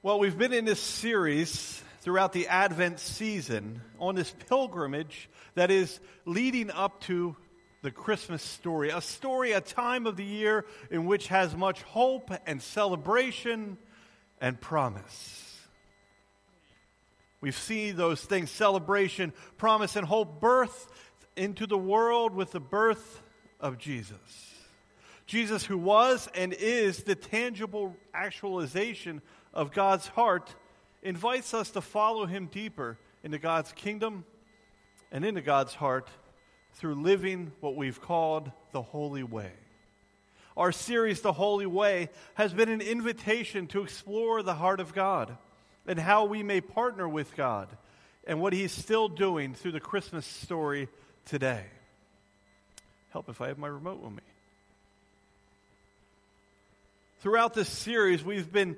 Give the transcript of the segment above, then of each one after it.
Well, we've been in this series throughout the Advent season on this pilgrimage that is leading up to the Christmas story. A story, a time of the year in which has much hope and celebration and promise. We've seen those things celebration, promise, and hope birth into the world with the birth of Jesus. Jesus, who was and is the tangible actualization of God's heart invites us to follow him deeper into God's kingdom and into God's heart through living what we've called the Holy Way. Our series, The Holy Way, has been an invitation to explore the heart of God and how we may partner with God and what He's still doing through the Christmas story today. Help if I have my remote with me. Throughout this series, we've been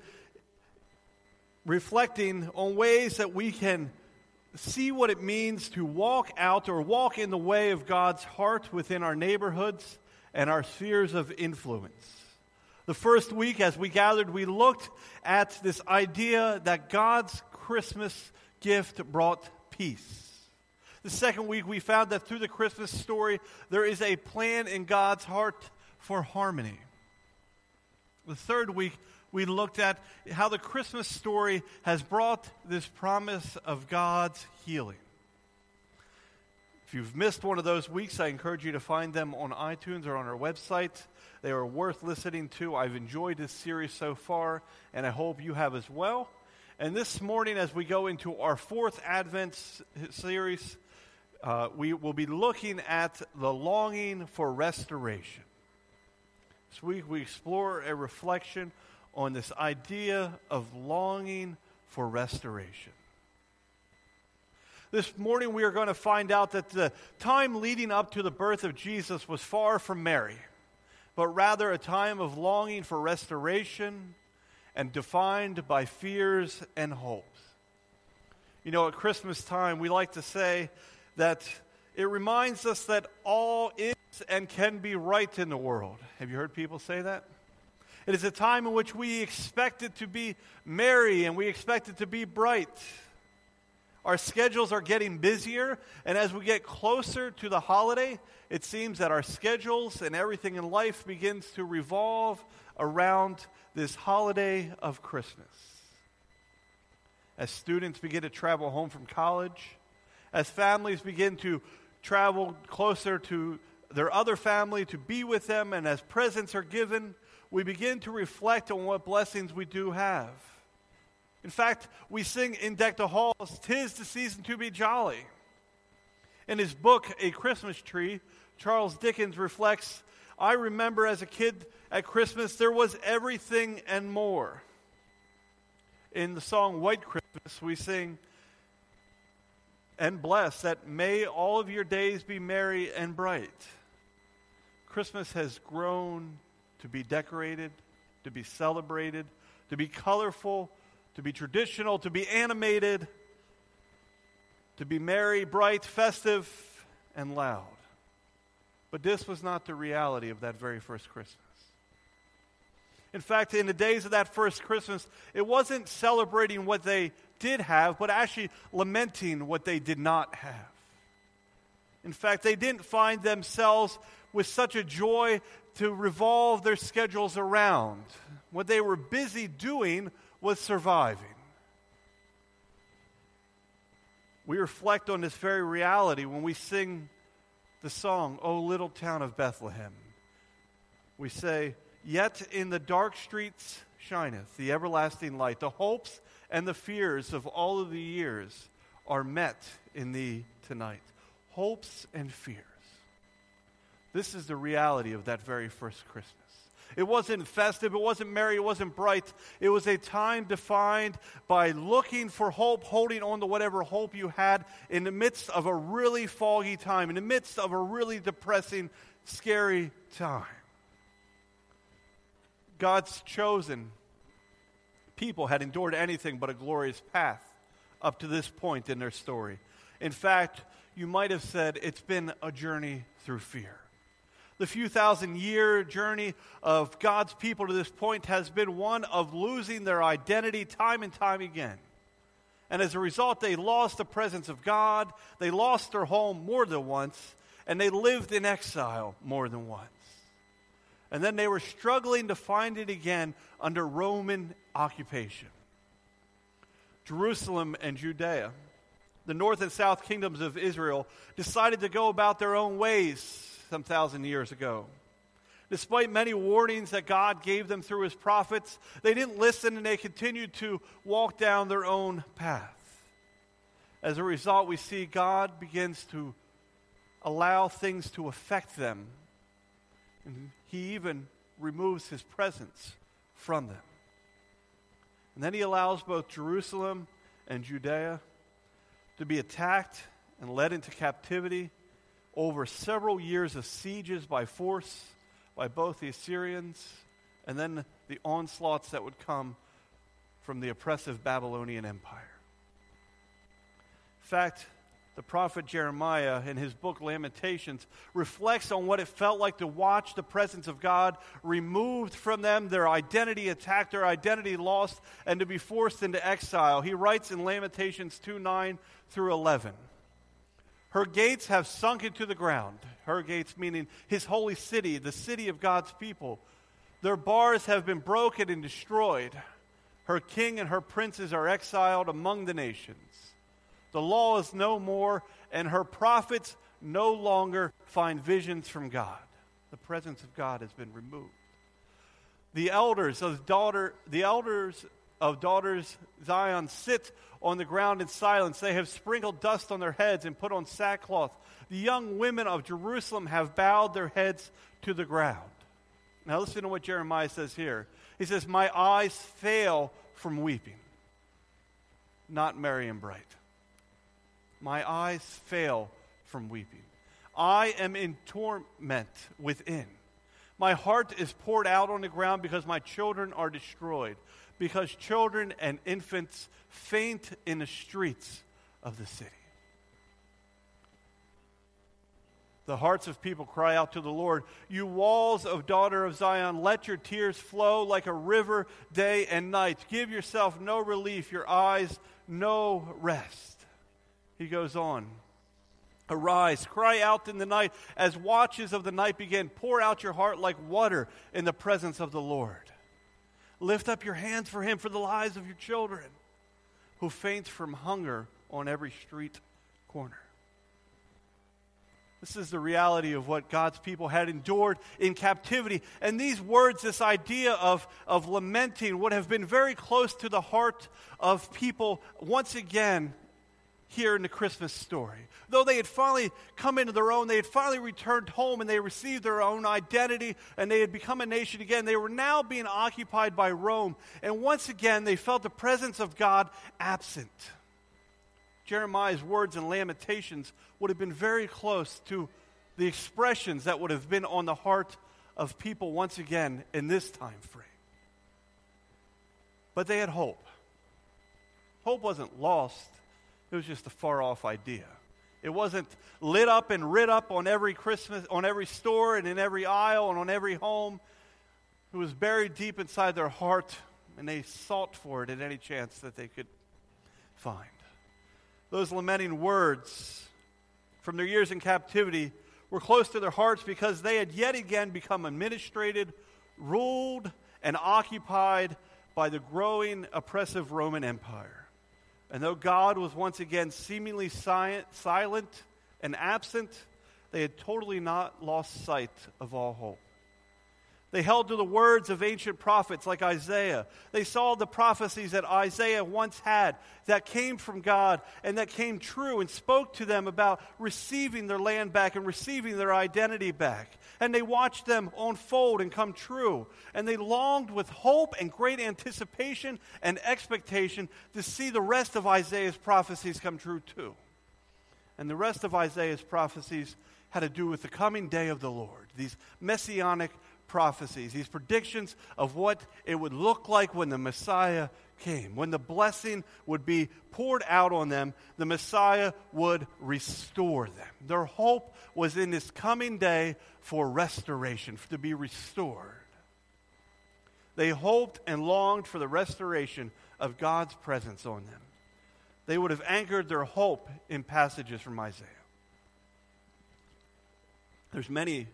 reflecting on ways that we can see what it means to walk out or walk in the way of God's heart within our neighborhoods and our spheres of influence. The first week, as we gathered, we looked at this idea that God's Christmas gift brought peace. The second week, we found that through the Christmas story, there is a plan in God's heart for harmony. The third week, we looked at how the Christmas story has brought this promise of God's healing. If you've missed one of those weeks, I encourage you to find them on iTunes or on our website. They are worth listening to. I've enjoyed this series so far, and I hope you have as well. And this morning, as we go into our fourth Advent series, uh, we will be looking at the longing for restoration. This week, we explore a reflection on this idea of longing for restoration. This morning, we are going to find out that the time leading up to the birth of Jesus was far from merry, but rather a time of longing for restoration and defined by fears and hopes. You know, at Christmas time, we like to say that it reminds us that all is and can be right in the world. Have you heard people say that? It is a time in which we expect it to be merry and we expect it to be bright. Our schedules are getting busier, and as we get closer to the holiday, it seems that our schedules and everything in life begins to revolve around this holiday of Christmas. As students begin to travel home from college, as families begin to travel closer to their other family to be with them, and as presents are given, we begin to reflect on what blessings we do have. In fact, we sing in Deck the Halls, Tis the season to be jolly. In his book, A Christmas Tree, Charles Dickens reflects I remember as a kid at Christmas, there was everything and more. In the song White Christmas, we sing, and bless that may all of your days be merry and bright. Christmas has grown to be decorated, to be celebrated, to be colorful, to be traditional, to be animated, to be merry, bright, festive, and loud. But this was not the reality of that very first Christmas. In fact, in the days of that first Christmas, it wasn't celebrating what they did have, but actually lamenting what they did not have. In fact, they didn't find themselves with such a joy to revolve their schedules around. What they were busy doing was surviving. We reflect on this very reality when we sing the song, O Little Town of Bethlehem. We say, Yet in the dark streets shineth the everlasting light. The hopes and the fears of all of the years are met in thee tonight. Hopes and fears. This is the reality of that very first Christmas. It wasn't festive, it wasn't merry, it wasn't bright. It was a time defined by looking for hope, holding on to whatever hope you had in the midst of a really foggy time, in the midst of a really depressing, scary time. God's chosen people had endured anything but a glorious path up to this point in their story. In fact, you might have said it's been a journey through fear. The few thousand year journey of God's people to this point has been one of losing their identity time and time again. And as a result, they lost the presence of God, they lost their home more than once, and they lived in exile more than once. And then they were struggling to find it again under Roman occupation. Jerusalem and Judea, the north and south kingdoms of Israel, decided to go about their own ways some thousand years ago. Despite many warnings that God gave them through his prophets, they didn't listen and they continued to walk down their own path. As a result, we see God begins to allow things to affect them. And he even removes his presence from them. And then he allows both Jerusalem and Judea to be attacked and led into captivity over several years of sieges by force by both the Assyrians and then the onslaughts that would come from the oppressive Babylonian Empire. In fact, the prophet Jeremiah, in his book Lamentations, reflects on what it felt like to watch the presence of God removed from them, their identity attacked, their identity lost, and to be forced into exile. He writes in Lamentations 2 9 through 11. Her gates have sunk into the ground. Her gates, meaning his holy city, the city of God's people. Their bars have been broken and destroyed. Her king and her princes are exiled among the nations. The law is no more, and her prophets no longer find visions from God. The presence of God has been removed. The elders of daughter, the elders of daughters Zion sit on the ground in silence. They have sprinkled dust on their heads and put on sackcloth. The young women of Jerusalem have bowed their heads to the ground. Now, listen to what Jeremiah says here. He says, My eyes fail from weeping, not merry and bright. My eyes fail from weeping. I am in torment within. My heart is poured out on the ground because my children are destroyed because children and infants faint in the streets of the city. The hearts of people cry out to the Lord, You walls of daughter of Zion, let your tears flow like a river day and night. Give yourself no relief, your eyes no rest. He goes on. Arise, cry out in the night as watches of the night begin. Pour out your heart like water in the presence of the Lord. Lift up your hands for him for the lives of your children who faint from hunger on every street corner. This is the reality of what God's people had endured in captivity. And these words, this idea of, of lamenting, would have been very close to the heart of people once again here in the Christmas story. Though they had finally come into their own, they had finally returned home and they received their own identity and they had become a nation again, they were now being occupied by Rome. And once again, they felt the presence of God absent. Jeremiah's words and lamentations would have been very close to the expressions that would have been on the heart of people once again in this time frame. But they had hope. Hope wasn't lost it was just a far off idea. It wasn't lit up and writ up on every Christmas, on every store and in every aisle and on every home. It was buried deep inside their heart, and they sought for it at any chance that they could find. Those lamenting words from their years in captivity were close to their hearts because they had yet again become administrated, ruled, and occupied by the growing oppressive Roman Empire. And though God was once again seemingly silent and absent, they had totally not lost sight of all hope. They held to the words of ancient prophets like Isaiah. They saw the prophecies that Isaiah once had that came from God and that came true and spoke to them about receiving their land back and receiving their identity back. And they watched them unfold and come true. And they longed with hope and great anticipation and expectation to see the rest of Isaiah's prophecies come true too. And the rest of Isaiah's prophecies had to do with the coming day of the Lord, these messianic prophecies, these predictions of what it would look like when the Messiah came, when the blessing would be poured out on them, the Messiah would restore them. Their hope was in this coming day for restoration, to be restored. They hoped and longed for the restoration of God's presence on them. They would have anchored their hope in passages from Isaiah. There's many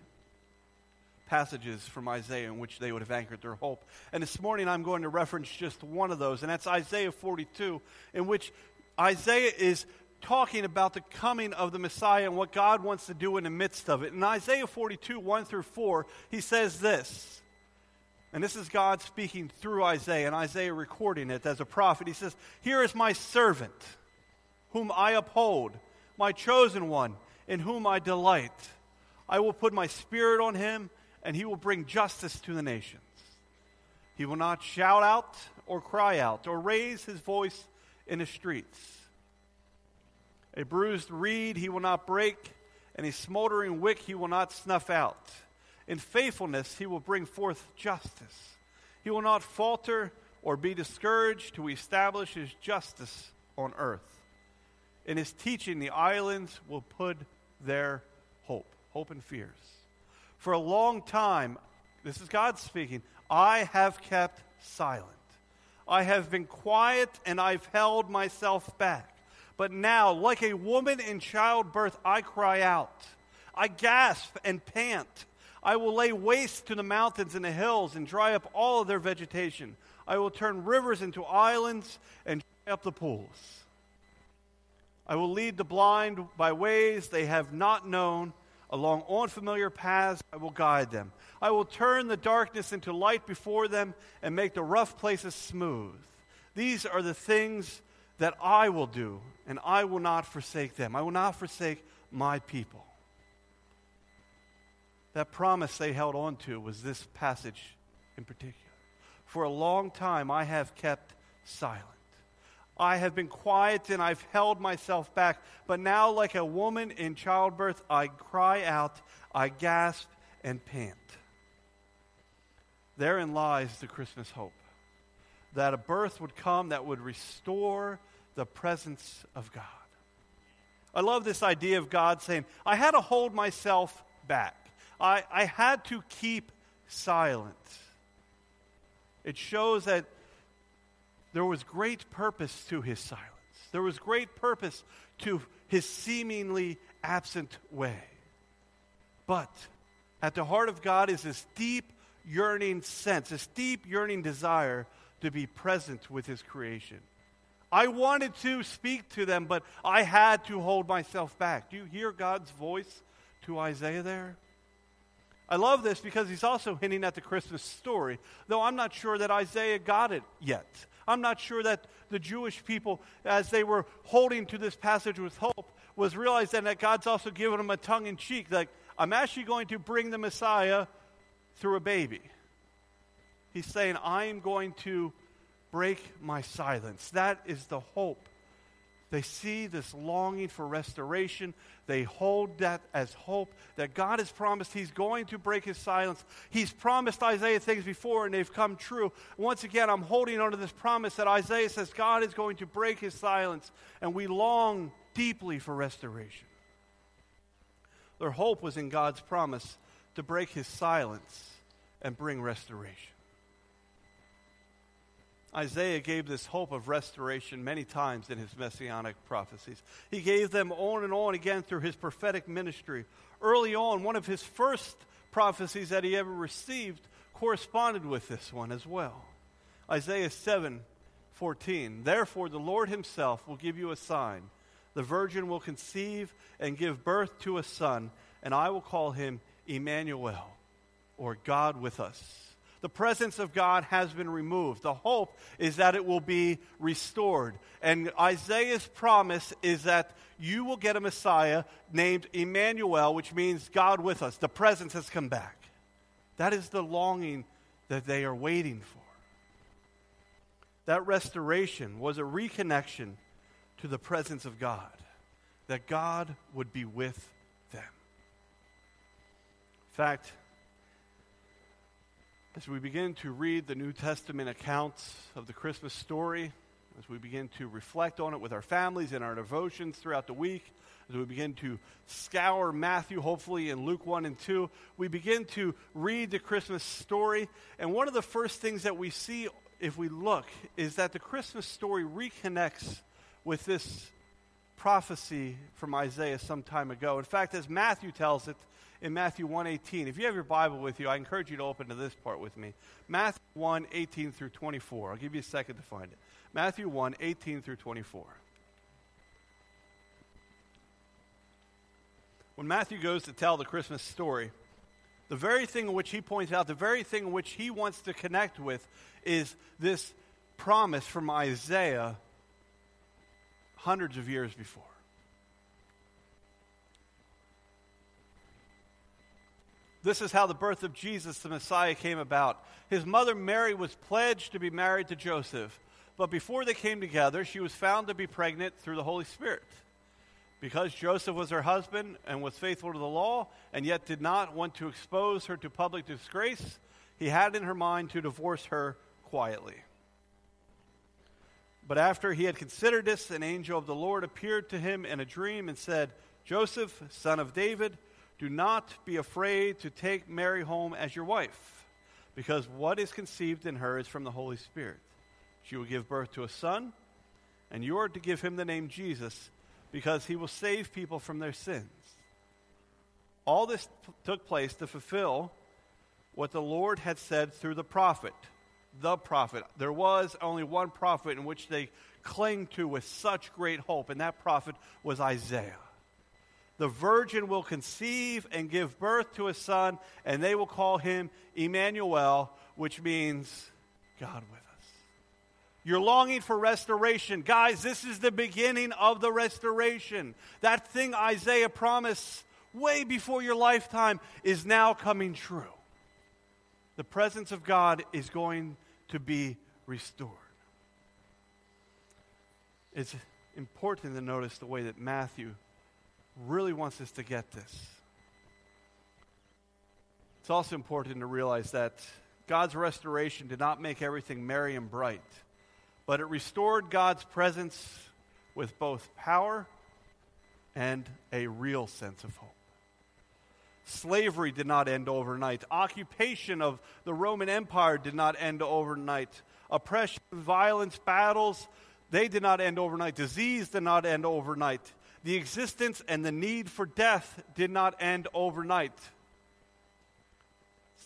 passages from Isaiah in which they would have anchored their hope. And this morning I'm going to reference just one of those, and that's Isaiah 42, in which Isaiah is talking about the coming of the Messiah and what God wants to do in the midst of it. In Isaiah 42, 1 through 4, he says this. And this is God speaking through Isaiah, and Isaiah recording it as a prophet. He says, Here is my servant, whom I uphold, my chosen one, in whom I delight. I will put my spirit on him, and he will bring justice to the nations. He will not shout out or cry out or raise his voice in the streets. A bruised reed he will not break, and a smoldering wick he will not snuff out. In faithfulness he will bring forth justice. He will not falter or be discouraged to establish his justice on earth. In his teaching, the islands will put their hope, hope and fears. For a long time, this is God speaking, I have kept silent. I have been quiet and I've held myself back. But now, like a woman in childbirth, I cry out. I gasp and pant. I will lay waste to the mountains and the hills and dry up all of their vegetation. I will turn rivers into islands and dry up the pools. I will lead the blind by ways they have not known Along unfamiliar paths, I will guide them. I will turn the darkness into light before them and make the rough places smooth. These are the things that I will do, and I will not forsake them. I will not forsake my people. That promise they held on to was this passage in particular. For a long time, I have kept silent. I have been quiet and I've held myself back. But now, like a woman in childbirth, I cry out, I gasp and pant. Therein lies the Christmas hope that a birth would come that would restore the presence of God. I love this idea of God saying, I had to hold myself back, I, I had to keep silent. It shows that there was great purpose to his silence. There was great purpose to his seemingly absent way. But at the heart of God is this deep yearning sense, this deep yearning desire to be present with his creation. I wanted to speak to them, but I had to hold myself back. Do you hear God's voice to Isaiah there? I love this because he's also hinting at the Christmas story, though I'm not sure that Isaiah got it yet. I'm not sure that the Jewish people, as they were holding to this passage with hope, was realizing that God's also given them a tongue in cheek. Like, I'm actually going to bring the Messiah through a baby. He's saying, I'm going to break my silence. That is the hope they see this longing for restoration. They hold that as hope that God has promised He's going to break His silence. He's promised Isaiah things before and they've come true. Once again, I'm holding on to this promise that Isaiah says God is going to break His silence, and we long deeply for restoration. Their hope was in God's promise to break His silence and bring restoration. Isaiah gave this hope of restoration many times in his messianic prophecies. He gave them on and on again through his prophetic ministry. Early on, one of his first prophecies that he ever received corresponded with this one as well. Isaiah 7 14. Therefore, the Lord himself will give you a sign. The virgin will conceive and give birth to a son, and I will call him Emmanuel, or God with us. The presence of God has been removed. The hope is that it will be restored. And Isaiah's promise is that you will get a Messiah named Emmanuel, which means God with us. The presence has come back. That is the longing that they are waiting for. That restoration was a reconnection to the presence of God, that God would be with them. In fact, As we begin to read the New Testament accounts of the Christmas story, as we begin to reflect on it with our families and our devotions throughout the week, as we begin to scour Matthew, hopefully, and Luke 1 and 2, we begin to read the Christmas story. And one of the first things that we see if we look is that the Christmas story reconnects with this prophecy from Isaiah some time ago. In fact, as Matthew tells it in Matthew 1:18, if you have your Bible with you, I encourage you to open to this part with me. Matthew 1:18 through 24. I'll give you a second to find it. Matthew 1:18 through 24. When Matthew goes to tell the Christmas story, the very thing in which he points out, the very thing in which he wants to connect with, is this promise from Isaiah hundreds of years before. This is how the birth of Jesus, the Messiah, came about. His mother Mary was pledged to be married to Joseph, but before they came together, she was found to be pregnant through the Holy Spirit. Because Joseph was her husband and was faithful to the law, and yet did not want to expose her to public disgrace, he had in her mind to divorce her quietly. But after he had considered this, an angel of the Lord appeared to him in a dream and said, Joseph, son of David, do not be afraid to take Mary home as your wife, because what is conceived in her is from the Holy Spirit. She will give birth to a son, and you are to give him the name Jesus because he will save people from their sins. All this took place to fulfill what the Lord had said through the prophet. The prophet. There was only one prophet in which they clung to with such great hope, and that prophet was Isaiah. The virgin will conceive and give birth to a son, and they will call him Emmanuel, which means God with us. You're longing for restoration. Guys, this is the beginning of the restoration. That thing Isaiah promised way before your lifetime is now coming true. The presence of God is going to be restored. It's important to notice the way that Matthew really wants us to get this. It's also important to realize that God's restoration did not make everything merry and bright but it restored God's presence with both power and a real sense of hope. Slavery did not end overnight. Occupation of the Roman Empire did not end overnight. Oppression, violence, battles, they did not end overnight. Disease did not end overnight. The existence and the need for death did not end overnight.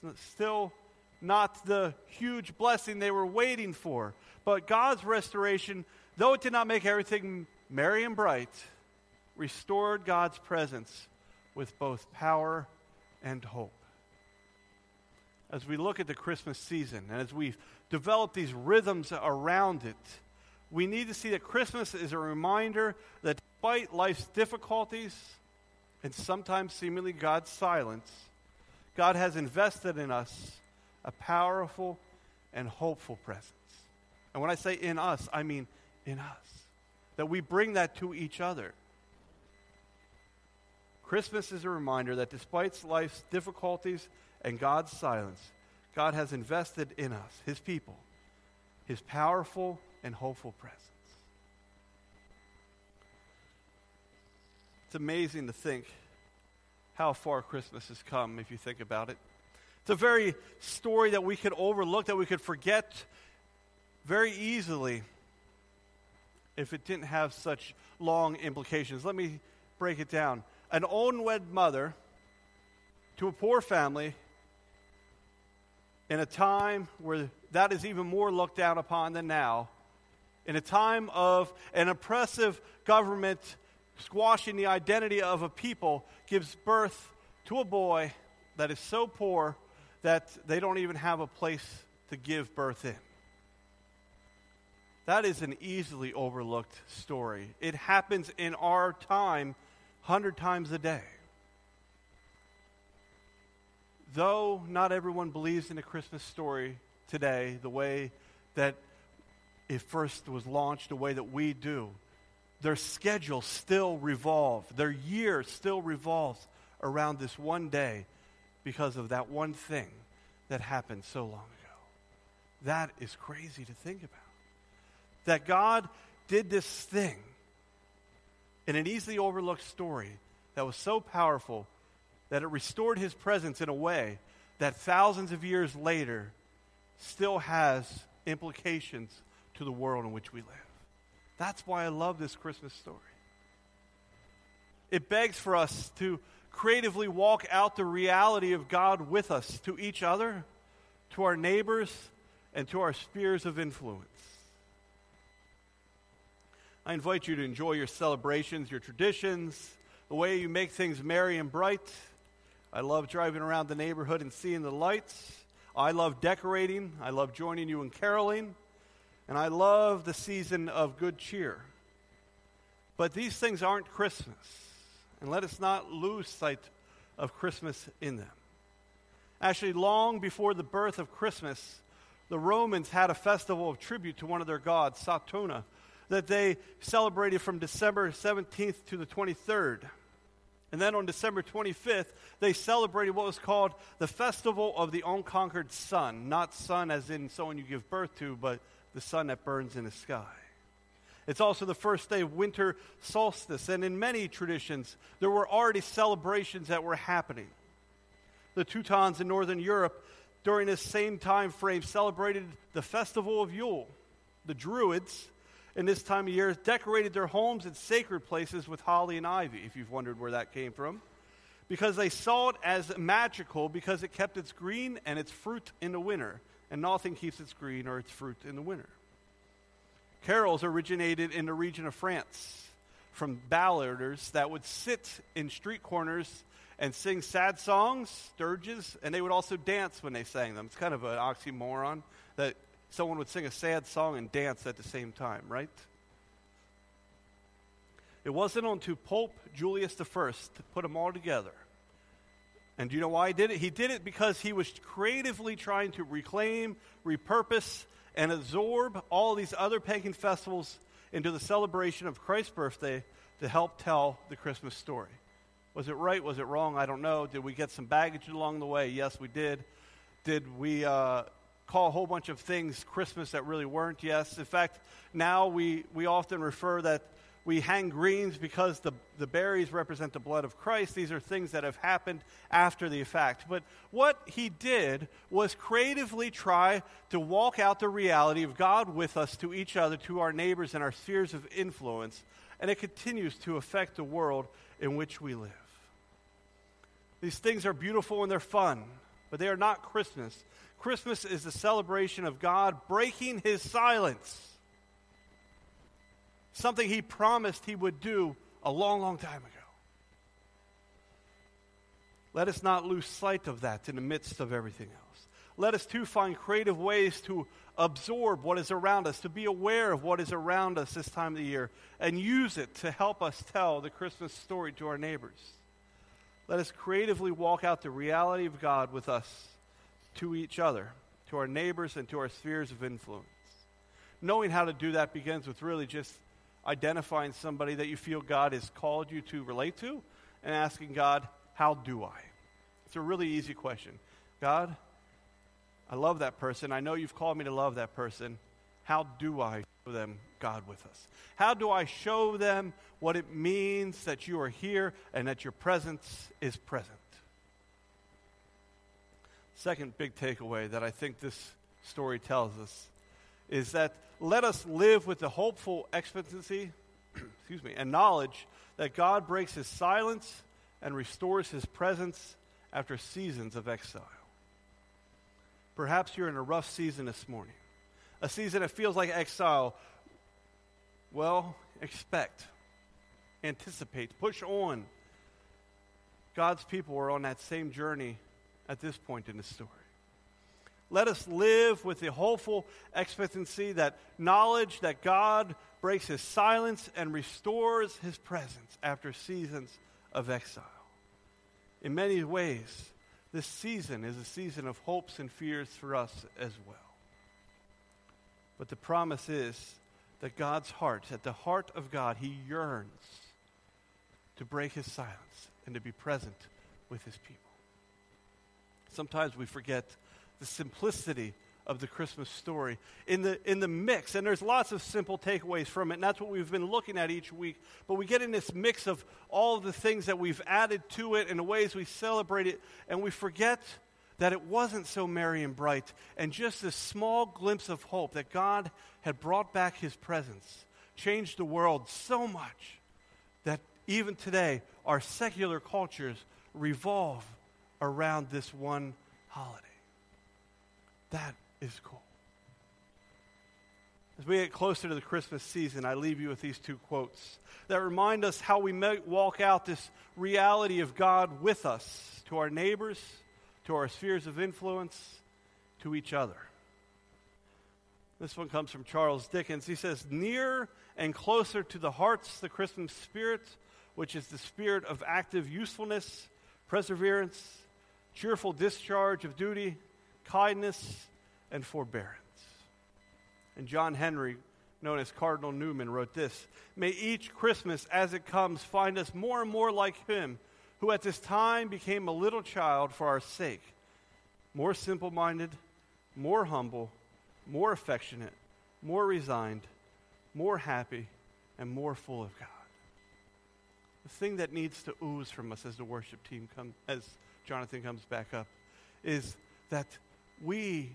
It's still not the huge blessing they were waiting for. But God's restoration, though it did not make everything merry and bright, restored God's presence with both power and hope. As we look at the Christmas season and as we develop these rhythms around it, we need to see that Christmas is a reminder that despite life's difficulties and sometimes seemingly God's silence, God has invested in us a powerful and hopeful presence. And when I say in us, I mean in us. That we bring that to each other. Christmas is a reminder that despite life's difficulties and God's silence, God has invested in us, his people, his powerful and hopeful presence. It's amazing to think how far Christmas has come if you think about it. It's a very story that we could overlook, that we could forget very easily if it didn't have such long implications. Let me break it down. An unwed mother to a poor family in a time where that is even more looked down upon than now, in a time of an oppressive government squashing the identity of a people, gives birth to a boy that is so poor that they don't even have a place to give birth in. That is an easily overlooked story. It happens in our time 100 times a day. Though not everyone believes in a Christmas story today the way that it first was launched, the way that we do, their schedule still revolves, their year still revolves around this one day because of that one thing that happened so long ago. That is crazy to think about. That God did this thing in an easily overlooked story that was so powerful that it restored his presence in a way that thousands of years later still has implications to the world in which we live. That's why I love this Christmas story. It begs for us to creatively walk out the reality of God with us to each other, to our neighbors, and to our spheres of influence. I invite you to enjoy your celebrations, your traditions, the way you make things merry and bright. I love driving around the neighborhood and seeing the lights. I love decorating. I love joining you in caroling. And I love the season of good cheer. But these things aren't Christmas. And let us not lose sight of Christmas in them. Actually, long before the birth of Christmas, the Romans had a festival of tribute to one of their gods, Saturna, that they celebrated from December 17th to the 23rd. And then on December 25th, they celebrated what was called the Festival of the Unconquered Sun. Not sun as in someone you give birth to, but the sun that burns in the sky. It's also the first day of winter solstice. And in many traditions, there were already celebrations that were happening. The Teutons in Northern Europe, during this same time frame, celebrated the Festival of Yule. The Druids, in this time of year, decorated their homes and sacred places with holly and ivy, if you've wondered where that came from, because they saw it as magical because it kept its green and its fruit in the winter, and nothing keeps its green or its fruit in the winter. Carols originated in the region of France from balladers that would sit in street corners and sing sad songs, dirges, and they would also dance when they sang them. It's kind of an oxymoron that someone would sing a sad song and dance at the same time, right? It wasn't until Pope Julius I put them all together. And do you know why he did it? He did it because he was creatively trying to reclaim, repurpose, and absorb all these other pagan festivals into the celebration of Christ's birthday to help tell the Christmas story. Was it right? Was it wrong? I don't know. Did we get some baggage along the way? Yes, we did. Did we uh, call a whole bunch of things Christmas that really weren't? Yes. In fact, now we, we often refer that we hang greens because the, the berries represent the blood of Christ. These are things that have happened after the fact. But what he did was creatively try to walk out the reality of God with us to each other, to our neighbors, and our spheres of influence. And it continues to affect the world in which we live. These things are beautiful and they're fun, but they are not Christmas. Christmas is the celebration of God breaking his silence something he promised he would do a long, long time ago. Let us not lose sight of that in the midst of everything else. Let us too find creative ways to absorb what is around us, to be aware of what is around us this time of the year, and use it to help us tell the Christmas story to our neighbors. Let us creatively walk out the reality of God with us to each other, to our neighbors, and to our spheres of influence. Knowing how to do that begins with really just identifying somebody that you feel God has called you to relate to and asking God, How do I? It's a really easy question. God, I love that person. I know you've called me to love that person. How do I show them God with us? How do I show them what it means that you are here and that your presence is present? Second big takeaway that I think this story tells us is that let us live with the hopeful expectancy excuse me, and knowledge that God breaks his silence and restores his presence after seasons of exile. Perhaps you're in a rough season this morning, a season that feels like exile. Well, expect, anticipate, push on. God's people are on that same journey at this point in the story. Let us live with the hopeful expectancy that knowledge that God breaks his silence and restores his presence after seasons of exile. In many ways, this season is a season of hopes and fears for us as well. But the promise is that God's heart, at the heart of God, he yearns to break his silence and to be present with his people. Sometimes we forget the simplicity of the Christmas story in the, in the mix. And there's lots of simple takeaways from it, and that's what we've been looking at each week. But we get in this mix of all of the things that we've added to it and the ways we celebrate it, and we forget that it wasn't so merry and bright, and just this small glimpse of hope that God had brought back his presence changed the world so much that even today our secular cultures revolve around this one holiday. That is cool. As we get closer to the Christmas season, I leave you with these two quotes that remind us how we may walk out this reality of God with us to our neighbors, to our spheres of influence, to each other. This one comes from Charles Dickens. He says, Near and closer to the hearts, the Christmas spirit, which is the spirit of active usefulness, perseverance, cheerful discharge of duty, kindness, and forbearance. And John Henry, known as Cardinal Newman, wrote this May each Christmas as it comes find us more and more like him, who at this time became a little child for our sake, more simple minded, more humble, more affectionate, more resigned, more happy, and more full of God. The thing that needs to ooze from us as the worship team comes, as Jonathan comes back up, is that we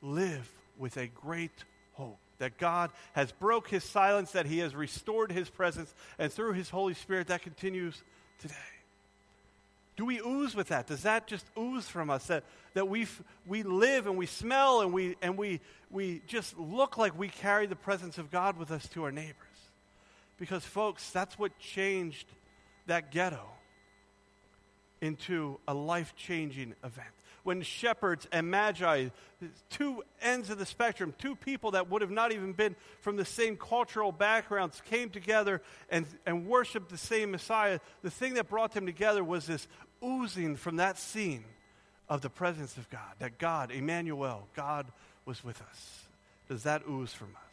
live with a great hope that God has broke his silence, that he has restored his presence, and through his Holy Spirit that continues today. Do we ooze with that? Does that just ooze from us that, that we we live and we smell and, we, and we, we just look like we carry the presence of God with us to our neighbors? Because, folks, that's what changed that ghetto into a life changing event when shepherds and magi, two ends of the spectrum, two people that would have not even been from the same cultural backgrounds, came together and, and worshiped the same Messiah, the thing that brought them together was this oozing from that scene of the presence of God, that God, Emmanuel, God was with us. Does that ooze from us?